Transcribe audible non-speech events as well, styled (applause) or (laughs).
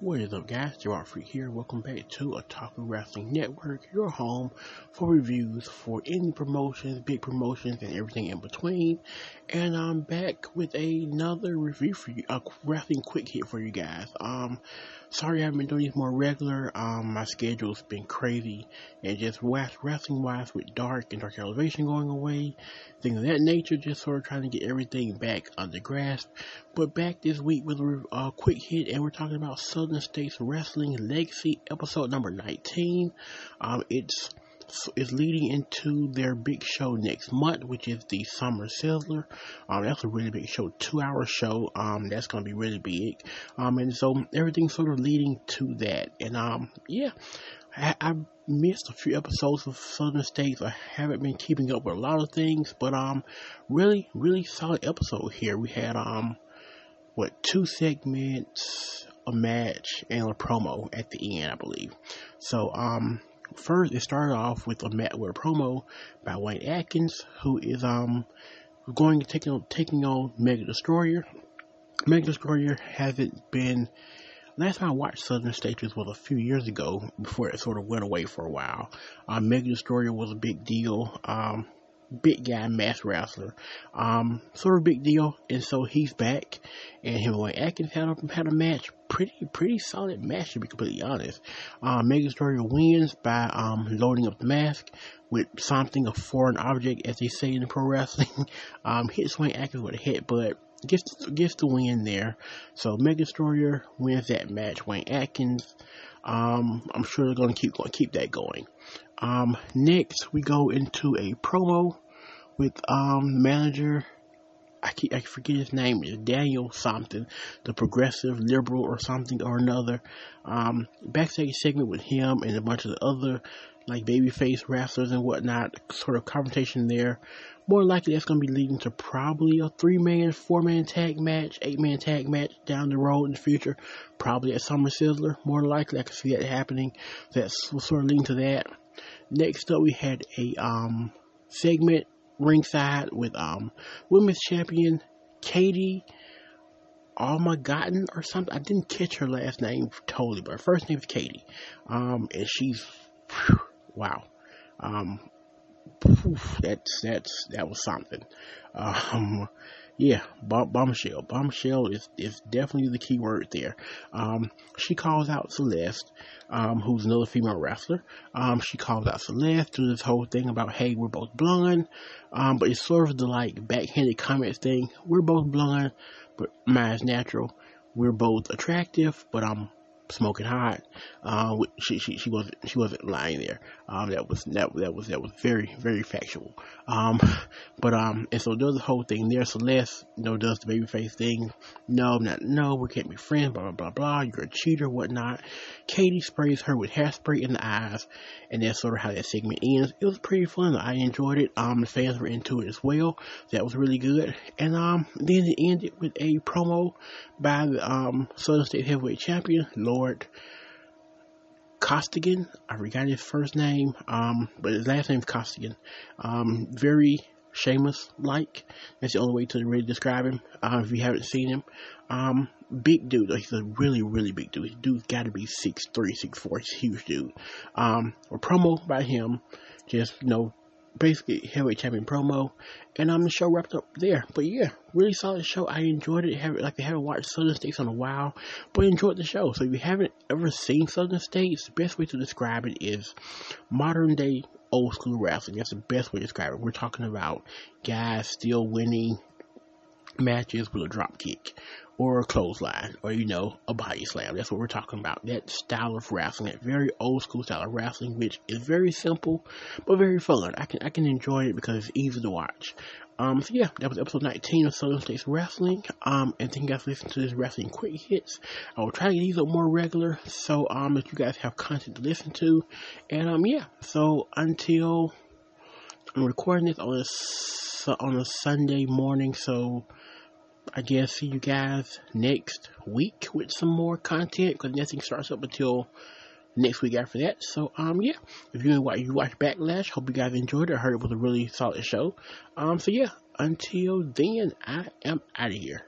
What is up, guys? Gerard Freak here. Welcome back to a Otaku Wrestling Network, your home for reviews for any promotions, big promotions, and everything in between. And I'm back with another review for you, a wrestling quick hit for you guys. Um, sorry I haven't been doing these more regular. Um, my schedule's been crazy, and just wrestling wise with Dark and Dark Elevation going away, things of that nature. Just sort of trying to get everything back under grasp. But back this week with a quick hit, and we're talking about Southern States Wrestling Legacy episode number 19. Um, it's is leading into their big show next month, which is the Summer Sizzler. Um, that's a really big show, two hour show. Um, that's gonna be really big. Um, and so everything's sort of leading to that. And um, yeah, I, I missed a few episodes of Southern States. I haven't been keeping up with a lot of things, but um, really, really solid episode here. We had um, what two segments a match and a promo at the end, I believe. So, um, first it started off with a with promo by Wayne Atkins, who is um going to taking on taking on Mega Destroyer. Mega Destroyer hasn't been. Last time I watched Southern States was a few years ago, before it sort of went away for a while. Uh, Mega Destroyer was a big deal. Um, big guy mass wrestler. Um, sort of big deal, and so he's back, and him and Atkins had a, had a match, pretty pretty solid match to be completely honest. Um, Mega Destroyer wins by um loading up the mask with something a foreign object, as they say in pro wrestling. (laughs) um, hits Wayne Atkins with a hit, but gets gets the win there. So Mega Destroyer wins that match. Wayne Atkins. Um, I'm sure they're gonna keep gonna keep that going. Um, next, we go into a promo with um, manager. I keep I forget his name. Is Daniel something, the progressive liberal or something or another. Um, backstage segment with him and a bunch of the other like babyface wrestlers and whatnot. Sort of confrontation there. More likely, that's going to be leading to probably a three-man, four-man tag match, eight-man tag match down the road in the future. Probably at Summer Sizzler. More likely, I can see that happening. That's sort of leading to that. Next up, we had a um, segment ringside with um, women's champion Katie Almagotten or something. I didn't catch her last name totally, but her first name is Katie. Um, and she's whew, wow. Um, that's that's that was something. Um, yeah, bombshell. Bombshell is is definitely the key word there. Um, she calls out Celeste, um, who's another female wrestler. Um, she calls out Celeste through this whole thing about, hey, we're both blonde. Um, but it's sort of the like backhanded comments thing. We're both blonde, but mine's natural. We're both attractive, but I'm smoking hot. Uh, she, she, she wasn't, she wasn't lying there. Um, that was, that, that was, that was very, very factual. Um, but, um, and so does the whole thing there. Celeste, you know, does the babyface thing. No, not, no, we can't be friends, blah, blah, blah, blah. You're a cheater, whatnot. Katie sprays her with hairspray in the eyes, and that's sort of how that segment ends. It was pretty fun. I enjoyed it. Um, the fans were into it as well. That was really good. And, um, then it ended with a promo by the, um, Southern State Heavyweight Champion, Lord Costigan. I forgot his first name, um, but his last name is Costigan. Um, very Sheamus like. That's the only way to really describe him. Uh, if you haven't seen him, um, big dude. He's a really, really big dude. This dude's got to be six three, six four. He's a huge dude. Um, a promo by him, just you know, basically heavyweight champion promo, and I'm um, the show wrapped up there. But yeah, really solid show. I enjoyed it. Have like I haven't watched Southern States in a while, but enjoyed the show. So if you haven't ever seen Southern States, the best way to describe it is modern day old school wrestling. That's the best way to describe it. We're talking about guys still winning matches with a drop kick or a clothesline or you know a body slam. That's what we're talking about. That style of wrestling that very old school style of wrestling which is very simple but very fun. I can i can enjoy it because it's easy to watch. Um so yeah that was episode 19 of southern states wrestling. Um and thank you guys for listening to this wrestling quick hits. I will try to get these up more regular. So um if you guys have content to listen to. And um yeah so until i'm recording this on a on a sunday morning so I guess see you guys next week with some more content because nothing starts up until next week after that. So um yeah, if you watch you watch Backlash, hope you guys enjoyed it. I heard it was a really solid show. Um so yeah, until then, I am out of here.